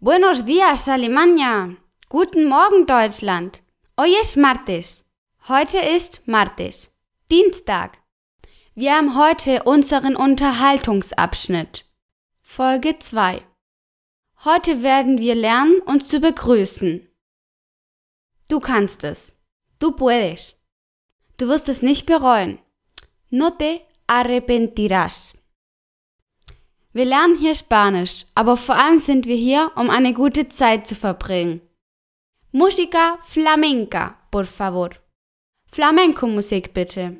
Buenos días, Alemania. Guten Morgen, Deutschland. Hoy es martes. Heute ist martes. Dienstag. Wir haben heute unseren Unterhaltungsabschnitt. Folge 2. Heute werden wir lernen, uns zu begrüßen. Du kannst es. Du puedes. Du wirst es nicht bereuen. No te arrepentirás. Wir lernen hier Spanisch, aber vor allem sind wir hier, um eine gute Zeit zu verbringen. Música flamenca, por favor. Flamenco-Musik bitte.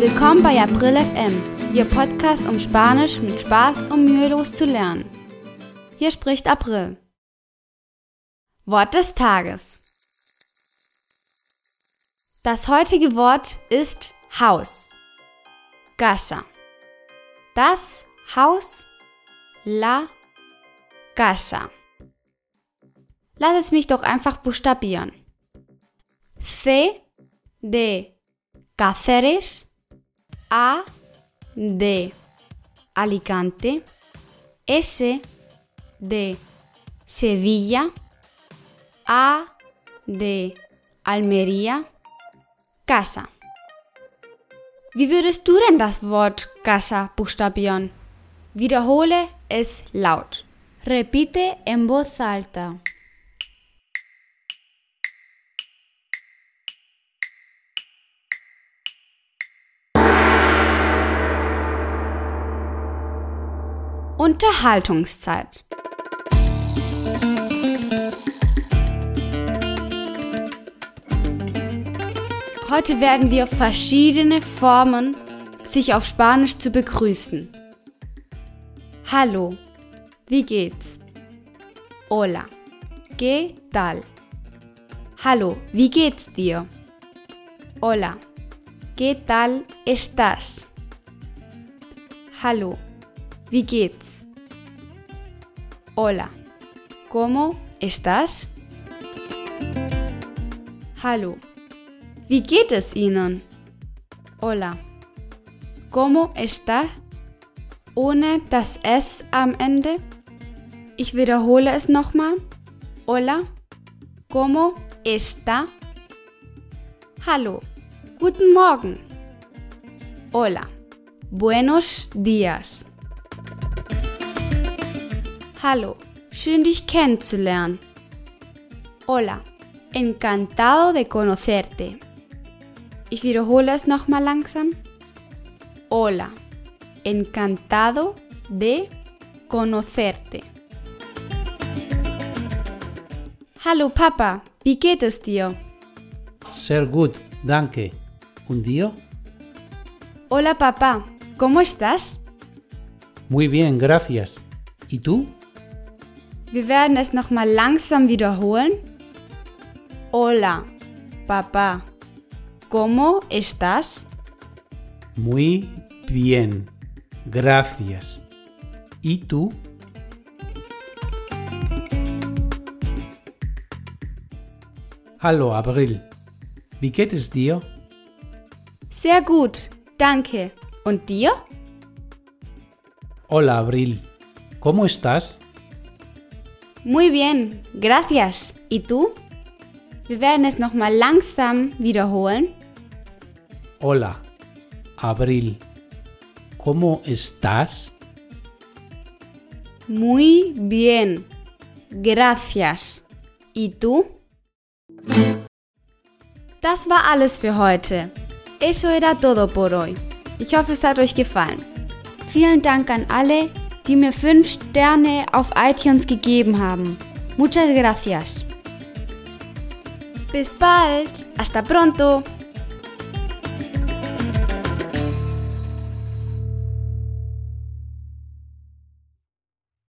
Willkommen bei April FM, Ihr Podcast, um Spanisch mit Spaß und mühelos zu lernen. Hier spricht April. Wort des Tages. Das heutige Wort ist Haus. Casa. Das Haus. La casa. Lass es mich doch einfach buchstabieren. C de Cáceres. A de Alicante, S de Sevilla, A de Almería, Casa. Wie würdest du denn das Wort Casa buchstabieren? Wiederhole es laut. Repite en voz alta. Unterhaltungszeit. Heute werden wir verschiedene Formen, sich auf Spanisch zu begrüßen. Hallo, wie geht's? Hola, ¿qué tal? Hallo, wie geht's dir? Hola, ¿qué tal estás? Hallo, wie geht's? Hola, ¿cómo estás? Hallo, wie geht es Ihnen? Hola, ¿cómo está? Ohne das S am Ende. Ich wiederhole es nochmal. Hola, ¿cómo está? Hallo, guten Morgen. Hola, buenos días. Hallo, schön dich kennenzulernen. Hola, encantado de conocerte. Ich wiederhole es nochmal langsam. Hola, encantado de conocerte. Hallo Papa, wie geht es dir? Sehr gut, danke. ¿Un dir? Hola Papá, ¿cómo estás? Muy bien, gracias. ¿Y tú? Wir werden es nochmal langsam wiederholen. Hola, Papá, ¿cómo estás? Muy bien, gracias. ¿Y tú? Hallo, April. Wie geht es dir? Sehr gut, danke. Und dir? Hola, Abril. ¿Cómo estás? Muy bien, gracias. ¿Y tú? Wir werden es nochmal langsam wiederholen. Hola, Abril. ¿Cómo estás? Muy bien, gracias. ¿Y tú? Das war alles für heute. Eso era todo por hoy. Ich hoffe, es hat euch gefallen. Vielen Dank an alle, die mir 5 Sterne auf iTunes gegeben haben. Muchas gracias. Bis bald. Hasta pronto.